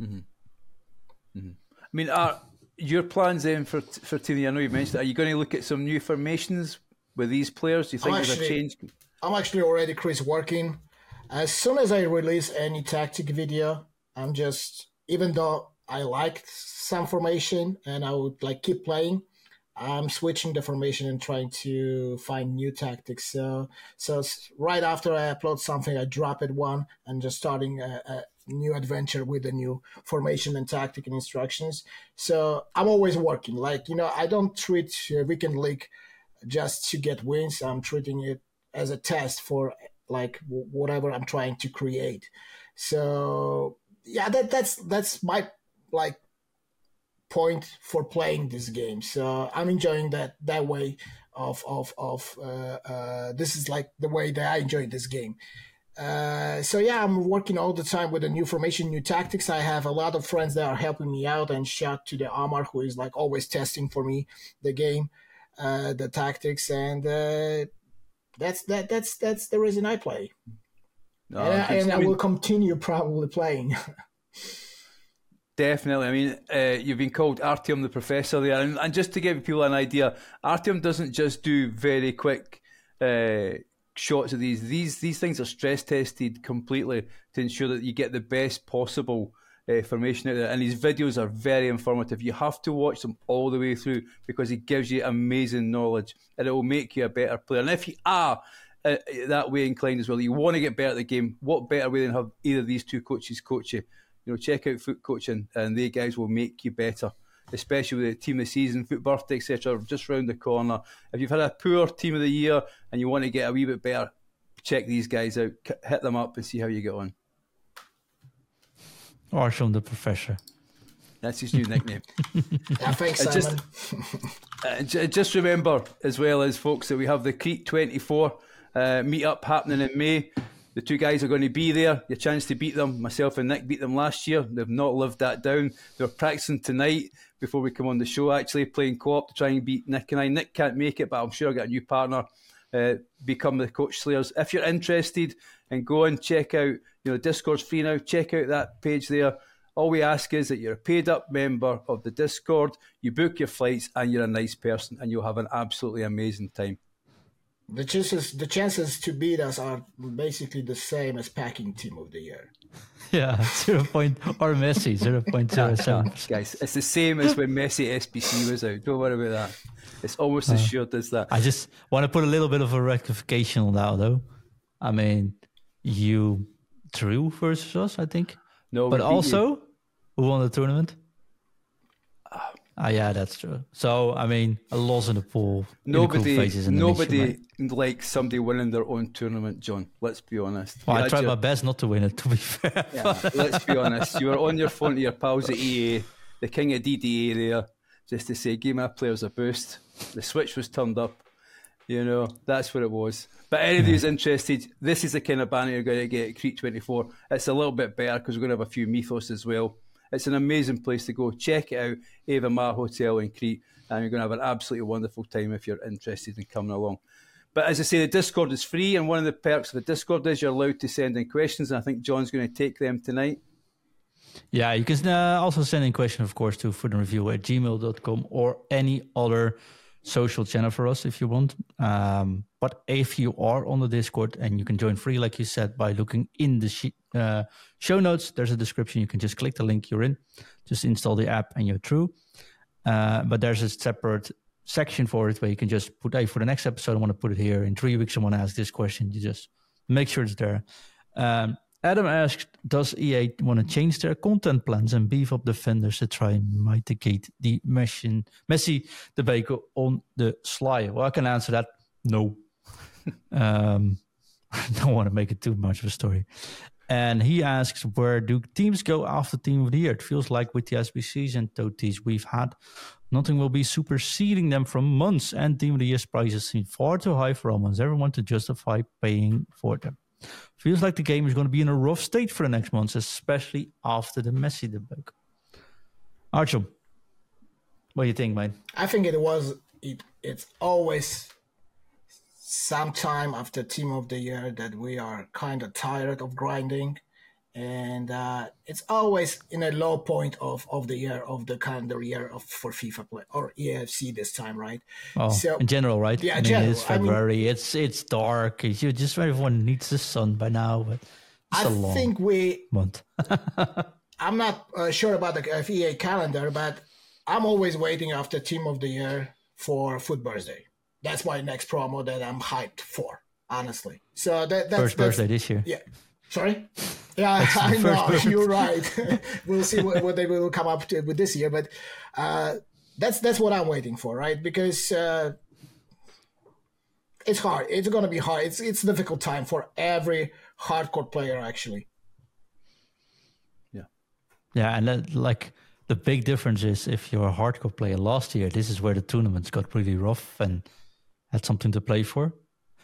Mm-hmm. Mm-hmm. I mean, are your plans then for for Team? I know you mentioned. Are you going to look at some new formations with these players? Do you think I'm there's a actually- change? I'm actually already Chris working. As soon as I release any tactic video, I'm just even though I like some formation and I would like keep playing, I'm switching the formation and trying to find new tactics. So so right after I upload something, I drop it one and just starting uh, new adventure with the new formation and tactic and instructions. So I'm always working. Like you know, I don't treat uh, weekend league just to get wins. I'm treating it as a test for like whatever I'm trying to create. So yeah, that that's that's my like point for playing this game. So I'm enjoying that that way of of of uh, uh, this is like the way that I enjoy this game. Uh, so yeah, I'm working all the time with a new formation, new tactics. I have a lot of friends that are helping me out, and shout to the Amar who is like always testing for me the game, uh, the tactics, and uh, that's that that's that's the reason I play. No, and, I, and I, will continue probably playing. (laughs) Definitely. I mean, uh, you've been called Artiom the Professor there. And, and, just to give people an idea, Artiom doesn't just do very quick uh, shots of these. These these things are stress tested completely to ensure that you get the best possible uh, formation out there. And these videos are very informative. You have to watch them all the way through because it gives you amazing knowledge and it will make you a better player. And if you are uh, that way inclined as well, you want to get better at the game, what better way than have either of these two coaches coach you? you know, check out FUT Coaching, and they guys will make you better. Especially with the team of the season, FUT birthday, etc., just round the corner. If you've had a poor team of the year and you want to get a wee bit better, check these guys out, hit them up, and see how you get on. Artiom the Professor. That's his new nickname. (laughs) yeah, thanks, Simon. Just, uh, just remember, as well as folks, that we have the Crete 24 uh, meetup happening in May. The two guys are going to be there. Your chance to beat them. Myself and Nick beat them last year. They've not lived that down. They're practicing tonight before we come on the show, actually, playing co op to try and beat Nick and I. Nick can't make it, but I'm sure I'll get a new partner. Uh, become the coach slayers. If you're interested and go and check out, you know, Discord's free now. Check out that page there. All we ask is that you're a paid up member of the Discord, you book your flights, and you're a nice person, and you'll have an absolutely amazing time. The chances the chances to beat us are basically the same as packing team of the year. (laughs) Yeah, zero point or Messi zero point zero (laughs) seven. Guys, it's the same as when Messi SBC was out. Don't worry about that. It's almost uh, as sure as that. I just want to put a little bit of a rectification on that, though. I mean, you drew versus us, I think. No, but also, you. who won the tournament? Ah, yeah, that's true. So, I mean, a loss in the pool. Nobody, the nobody nation, right? likes somebody winning their own tournament, John. Let's be honest. Well, I tried your... my best not to win it, to be fair. (laughs) Yeah, let's be honest. You were on your phone to your pals at EA, the king of DDA there, just to say, give my players a boost. The switch was turned up. You know, that's what it was. But anybody who's interested, this is the kind of banner you're going to get at Crete 24. It's a little bit better because we're going to have a few mythos as well. It's an amazing place to go. Check it out, Ava Ma Hotel in Crete, and you're going to have an absolutely wonderful time if you're interested in coming along. But as I say, the Discord is free, and one of the perks of the Discord is you're allowed to send in questions, and I think John's going to take them tonight. Yeah, you can uh, also send in questions, of course, to footreview at gmail.com or any other social channel for us if you want. Um, but if you are on the Discord and you can join free, like you said, by looking in the sh- uh, show notes, there's a description. You can just click the link you're in, just install the app, and you're through. Uh, but there's a separate section for it where you can just put, hey, for the next episode, I want to put it here. In three weeks, I want to ask this question. You just make sure it's there. Um, Adam asked, does EA want to change their content plans and beef up defenders to try and mitigate the Messi, Messi debate on the sly? Well, I can answer that. No. (laughs) um, (laughs) I don't want to make it too much of a story. And he asks, where do teams go after Team of the Year? It feels like with the SBCs and TOTs we've had, nothing will be superseding them from months, and Team of the Year's prices seem far too high for almost everyone to justify paying for them. Feels like the game is going to be in a rough state for the next months, especially after the Messi debate. Artiom, what do you think, man? I think it was it. It's always sometime after Team of the Year that we are kind of tired of grinding and uh, it's always in a low point of, of the year of the calendar year of for FIFA play or EFC this time, right? Oh, so in general, right? Yeah, I mean, general. it's February. I mean, it's it's dark. You just everyone needs the sun by now, but I think we month. (laughs) I'm not uh, sure about the uh, EA calendar, but I'm always waiting after Team of the Year for FUT Birthday. That's my next promo that I'm hyped for, honestly. So that, that's first that's, birthday this year. Yeah, Sorry. (laughs) Yeah, I know you're right. (laughs) (laughs) we'll see what, what, they will come up to with this year, but uh, that's that's what I'm waiting for, right? Because uh, it's hard. It's going to be hard. It's it's a difficult time for every hardcore player, actually. Yeah, yeah, and that, like the big difference is if you're a hardcore player last year, this is where the tournaments got really rough and had something to play for.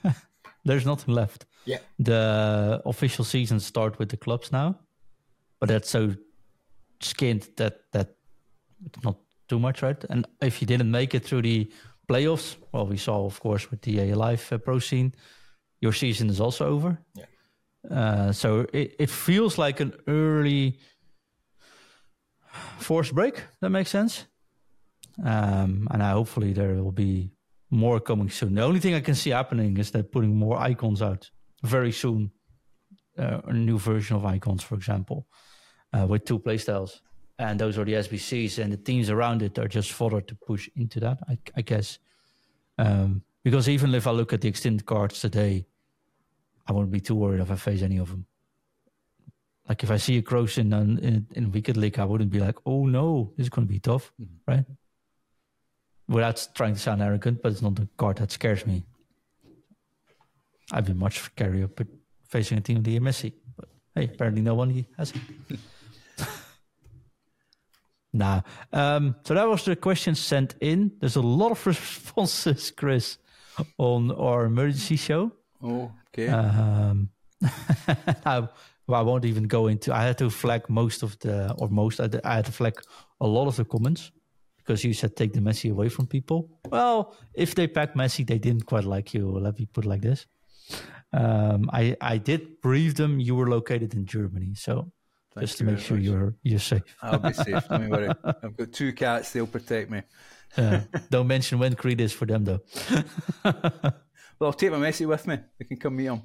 (laughs) There's nothing left. Yeah. The official seasons start with the clubs now, but that's so skinned that that not too much, right? And if you didn't make it through the playoffs, well, we saw, of course, with the A Live uh, pro scene, your season is also over. Yeah. Uh, so it, it feels like an early forced break. That makes sense. Um, and I, hopefully there will be more coming soon. The only thing I can see happening is that putting more icons out very soon. Uh, a new version of icons, for example, uh, with two playstyles, and those are the SBCs, and the teams around it are just fodder to push into that. I, I guess, um, because even if I look at the extended cards today, I wouldn't be too worried if I face any of them. Like if I see a Kroos in, in in Weekend League, I wouldn't be like, "Oh no, this is going to be tough," mm-hmm. right? Without trying to sound arrogant, but it's not the card that scares me. I'd be much scarier but facing a team of the Messi. But hey, apparently no one has. (laughs) nah. Um, so that was the question sent in. There's a lot of (laughs) responses, Chris, on our emergency show. Oh, okay. Um, (laughs) I, well, I won't even go into. I had to flag most of the, or most. I had to flag a lot of the comments because you said take the Messi away from people. Well, if they pack Messi, they didn't quite like you. Let me put it like this. Um, I I did brief them you were located in Germany, so Thank just to make sure much. you're you're safe. (laughs) I'll be safe. Don't worry. (laughs) I've got two cats; they'll protect me. uh, don't mention when Crete is for them, though. (laughs) well, I'll take my Messi with me. We can come meet him.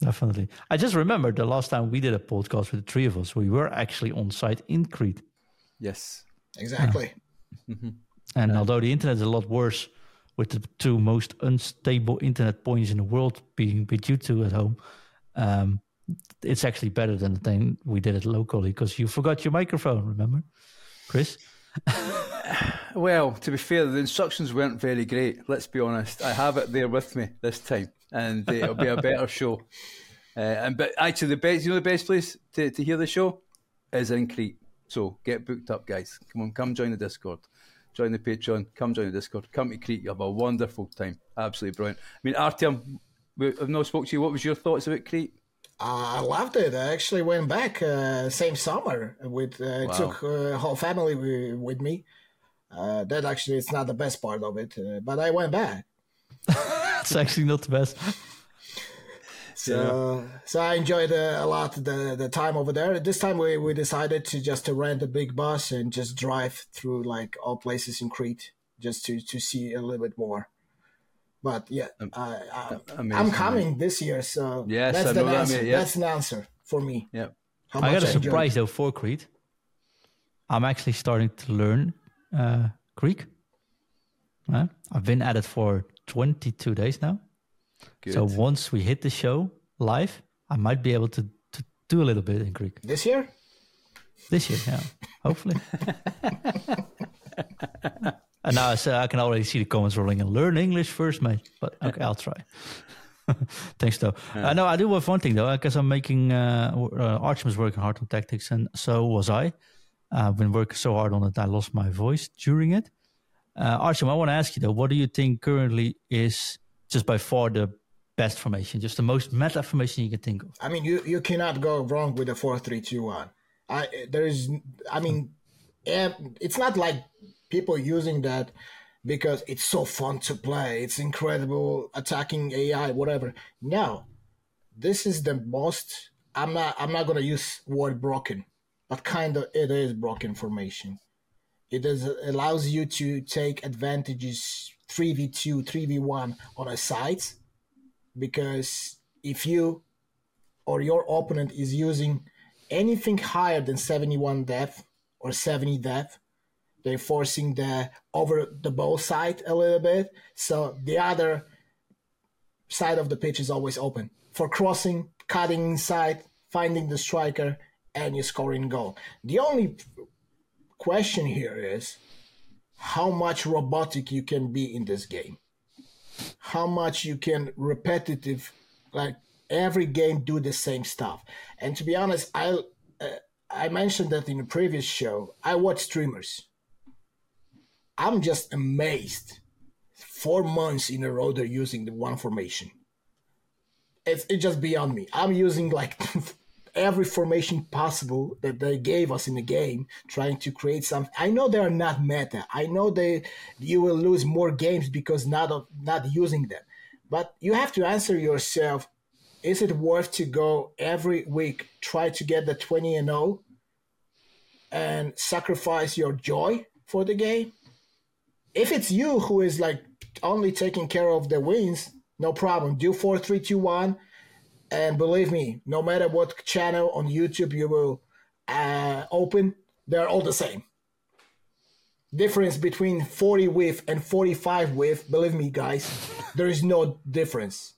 Definitely. I just remembered the last time we did a podcast with the three of us, we were actually on site in Crete. Yes. Exactly. Yeah. Mm-hmm. And yeah. although the internet is a lot worse with the two most unstable internet points in the world being with you two at home, um, it's actually better than the thing we did it locally because you forgot your microphone. Remember, Chris? (laughs) well, to be fair, the instructions weren't very great. Let's be honest. I have it there with me this time, and uh, it'll be a better (laughs) show. Uh, and but actually, the best, you know, the best place to, to hear the show is in Crete. So get booked up, guys. Come on, come join the Discord join the Patreon, come join the Discord, come to Crete. You have a wonderful time. Absolutely brilliant. I mean, Artiom, I've not spoke to you. What was your thoughts about Crete? I loved it. I actually went back uh, same summer with uh, wow. took uh, whole family with me. Uh, that actually it's not the best part of it, uh, but I went back. (laughs) it's actually not the best. So, yeah. so I enjoyed uh, a lot the the time over there. This time we, we decided to just to rent a big bus and just drive through like all places in Crete just to to see a little bit more. But yeah, um, I, I, am coming this year, so yes, that's the answer. That, yeah. That's an answer for me. Yeah, I got a surprise though for Crete. I'm actually starting to learn uh, Greek. Uh, I've been at it for 22 days now. Good. So once we hit the show live, I might be able to, to do a little bit in Greek. This year? This year, yeah. Hopefully. (laughs) and now so I can already see the comments rolling and learn English first, mate. But (laughs) okay, I'll try. (laughs) Thanks, though. Yeah. Uh, no, I do have one thing though, because I'm making uh, uh, Artiom is working hard on tactics, and so was I. I've been working so hard on it, I lost my voice during it. Uh, Artiom, I want to ask you though, what do you think currently is just by far the best formation, just the most meta formation you can think of. I mean, you, you cannot go wrong with a four three two one. I there is, I mean, it's not like people using that because it's so fun to play. It's incredible attacking AI, whatever. No, this is the most. I'm not. I'm not gonna use word broken, but kind of it is broken formation. It is allows you to take advantages 3v2, 3v1 on a site because if you or your opponent is using anything higher than 71 depth or 70 depth, they're forcing the over the ball side a little bit. So the other side of the pitch is always open for crossing, cutting inside, finding the striker, and you scoring goal. The only question here is how much robotic you can be in this game. How much you can repetitive, like every game, do the same stuff. And to be honest, I uh, I mentioned that in a previous show. I watch streamers. I'm just amazed. Four months in a row, they're using the one formation. It's it's just beyond me. I'm using like (laughs) every formation possible that they gave us in the game, trying to create something. I know they are not meta. I know they you will lose more games because not of not using them. But you have to answer yourself: Is it worth to go every week try to get the twenty and zero, oh and sacrifice your joy for the game? If it's you who is like only taking care of the wins, no problem. Do four, three, two, one and believe me, no matter what channel on YouTube you will uh, open, they're all the same. Difference between 40 width and 45 width, believe me, guys, there is no difference.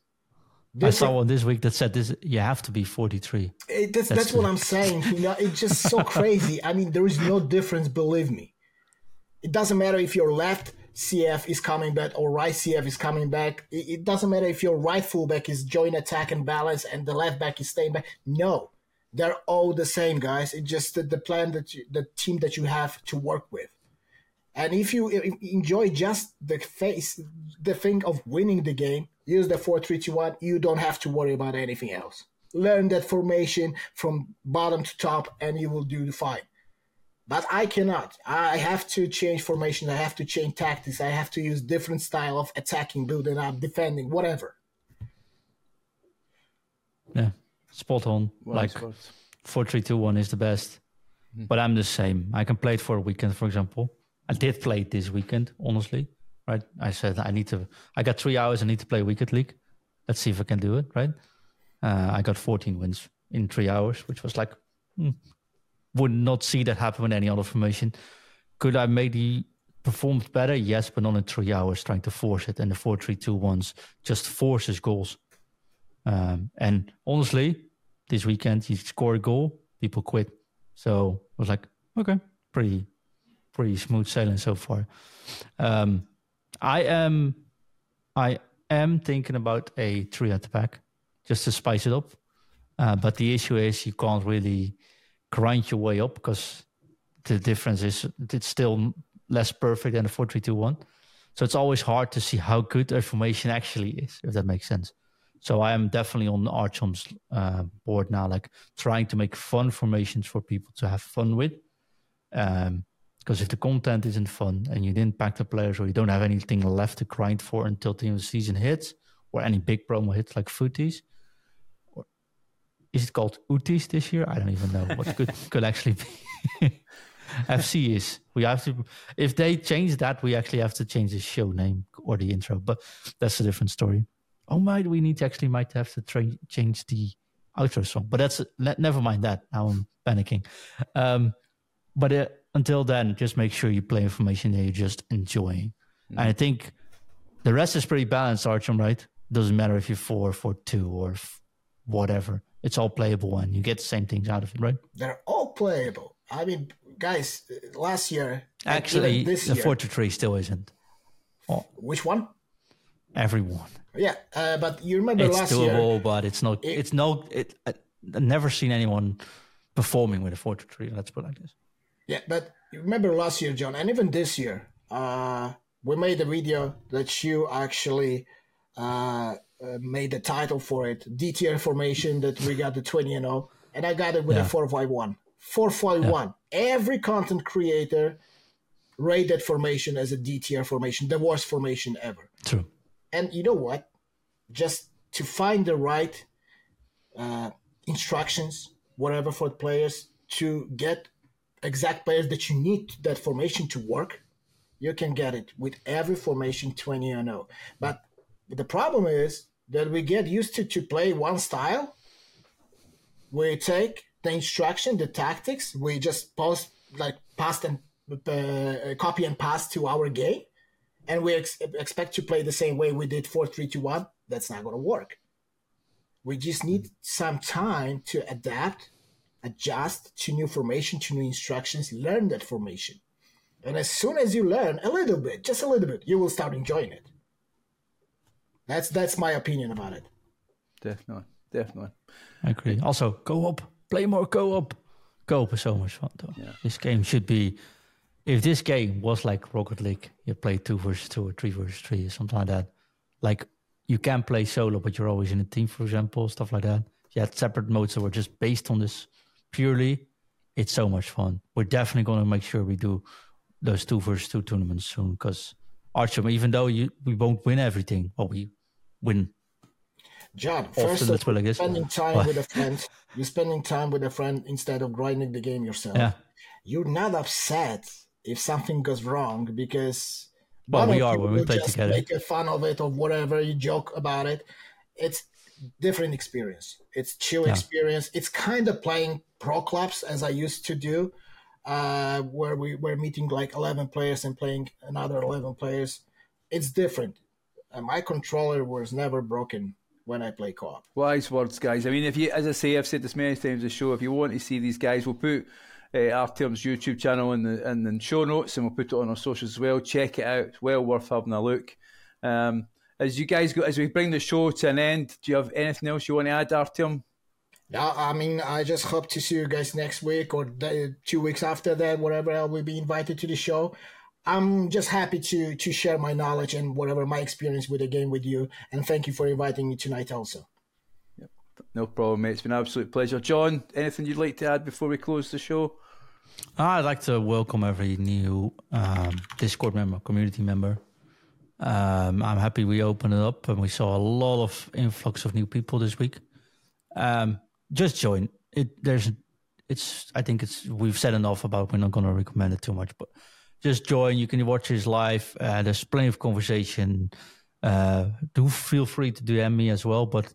Different. I saw one this week that said this you have to be 43. It, that's, that's, that's what I'm saying. You know, it's just so (laughs) crazy. I mean, there is no difference, believe me. It doesn't matter if you're left, CF is coming back or right CF is coming back. It, it, doesn't matter if your right fullback is joint attack and balance and the left back is staying back. No, they're all the same, guys. It's just the, the plan that you, the team that you have to work with. And if you enjoy just the face, the thing of winning the game, use the four three two one. You don't have to worry about anything else. Learn that formation from bottom to top, and you will do fine. But I cannot. I have to change formation. I have to change tactics. I have to use different style of attacking, building up, defending, whatever. Yeah, spot on. Well, like four three two one is the best. Mm-hmm. But I'm the same. I can play it for a weekend, for example. I did play it this weekend, honestly. Right? I said I need to. I got three hours. I need to play Weekend League. Let's see if I can do it. Right? Uh, I got 14 wins in three hours, which was like hmm, would not see that happen with any other formation. Could I maybe performed better? Yes, but not in three hours trying to force it. And the four three two ones just forces goals. Um, and honestly, this weekend you score a goal, people quit. So I was like, okay, pretty, pretty smooth sailing so far. Um, I am, I am thinking about a three at the back just to spice it up. Uh, but the issue is you can't really grind your way up because the difference is it's still less perfect than a 4-3-2-1. So it's always hard to see how good a formation actually is, if that makes sense. So I am definitely on Artiom's uh, board now, like trying to make fun formations for people to have fun with. Um, because if the content isn't fun and you didn't pack the players or you don't have anything left to grind for until the season hits or any big promo hits like FUTTIES, is it called Utis this year? I don't even know what could (laughs) could actually be. (laughs) FC is. We have to if they change that, we actually have to change the show name or the intro. But that's a different story. Oh my, we need to actually might have to tra- change the outro song. But that's never mind that. Now I'm panicking. Um, but uh, until then, just make sure you play information that you're just enjoying. Mm. And I think the rest is pretty balanced, Artiom. Right? Doesn't matter if you're four, four, two, or f- whatever it's all playable and you get the same things out of it, right? They're all playable. I mean, guys, last year, actually, this the year, Tree still isn't. Oh. Which one? Everyone. Yeah, uh, but you remember it's last doable, year. It's doable, but it's not. It, it's no. It. I, have never seen anyone performing with a Tree. Let's put it like this. Yeah, but you remember last year, John, and even this year, uh, we made a video that you actually uh, uh, made the title for it, DTR formation that we got the 20 and 0, and I got it with yeah. a 451. 451. Yeah. Every content creator rate that formation as a DTR formation, the worst formation ever. True. And you know what? Just to find the right uh, instructions, whatever for the players, to get exact players that you need that formation to work, you can get it with every formation 20 and 0. But the problem is that we get used to to play one style. We take the instruction, the tactics, we just post like pass and uh, copy and pass to our game, and we ex- expect to play the same way we did four three two one. That's not going to work. We just need some time to adapt, adjust to new formation, to new instructions, learn that formation. And as soon as you learn a little bit, just a little bit, you will start enjoying it. That's that's my opinion about it. Definitely, definitely. I agree. Also, co-op, play more co-op. Co-op is so much fun, though. Yeah. This game should be. If this game was like Rocket League, you play two versus two or three versus three or something like that. Like you can play solo, but you're always in a team, for example, stuff like that. You had separate modes that were just based on this purely. It's so much fun. We're definitely going to make sure we do those two versus two tournaments soon because Artiom, even though you we won't win everything, but we win John, first of all, spending time with a friend. You're spending time with a friend instead of grinding the game yourself. Yeah. You're not upset if something goes wrong because Well, we are you when we play just together. Make a fun of it or whatever. You joke about it. It's different experience. It's chill Yeah. experience. It's kind of playing pro clubs as I used to do, uh, where we were meeting like eleven players and playing another eleven players. It's different. And my controller was never broken when I play co-op. Wise words, guys. I mean, if you, as I say, I've said this many times. on The show. If you want to see these guys, we'll put uh, Artiom's YouTube channel in the in the show notes, and we'll put it on our socials as well. Check it out; it's well worth having a look. Um, as you guys go, as we bring the show to an end, do you have anything else you want to add, Artyom? Yeah, I mean, I just hope to see you guys next week or the, two weeks after that, whatever I will be invited to the show. I'm just happy to to share my knowledge and whatever my experience with the game with you. And thank you for inviting me tonight also. Yep. No problem, mate. It's been an absolute pleasure. John, anything you'd like to add before we close the show? I'd like to welcome every new um, Discord member, community member. Um, I'm happy we opened it up and we saw a lot of influx of new people this week. Um, just join. It there's it's I think it's we've said enough about. We're not going to recommend it too much, but just join. You can watch this live. Uh, there's plenty of conversation. Uh, do feel free to DM me as well, but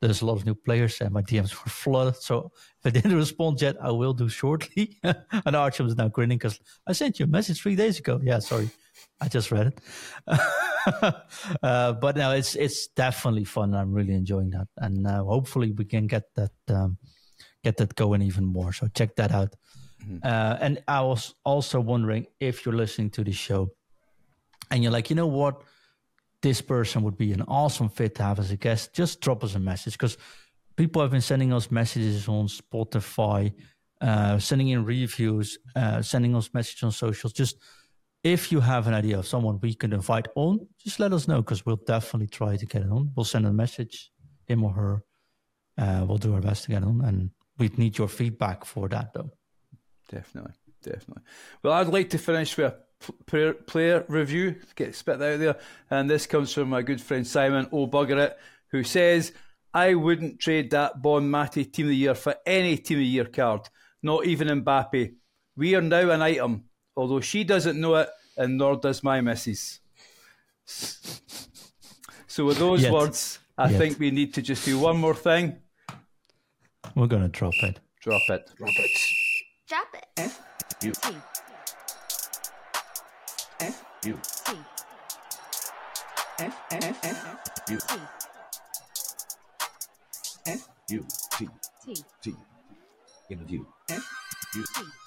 there's a lot of new players and my DMs were (laughs) flooded. So if I didn't (laughs) respond yet, I will do shortly. (laughs) and Artiom is now grinning because I sent you a message three days ago. Yeah, sorry, I just read it. uh, but no, it's it's definitely fun. I'm really enjoying that, and uh, hopefully we can get that um, get that going even more. So check that out. Uh, and I was also wondering if you're listening to the show and you're like, you know what, this person would be an awesome fit to have as a guest. Just drop us a message because people have been sending us messages on Spotify, uh, sending in reviews, uh, sending us messages on socials. Just if you have an idea of someone we can invite on, just let us know because we'll definitely try to get it on. We'll send a message, him or her. Uh, we'll do our best to get on, and we'd need your feedback for that, though. Definitely, definitely. Well, I'd like to finish with a player, player review, get spit out there, and this comes from my good friend Simon O'Bugger who says, "I wouldn't trade that Bonmati Team of the Year for any Team of the Year card, not even Mbappe. We are now an item, although she doesn't know it, and nor does my missus." So, with those Yet. words, I Yet. think we need to just do one more thing. We're gonna drop it. Drop it. Drop it. F U T. F T. U F F F T. F U T T. T. Interview. F U T.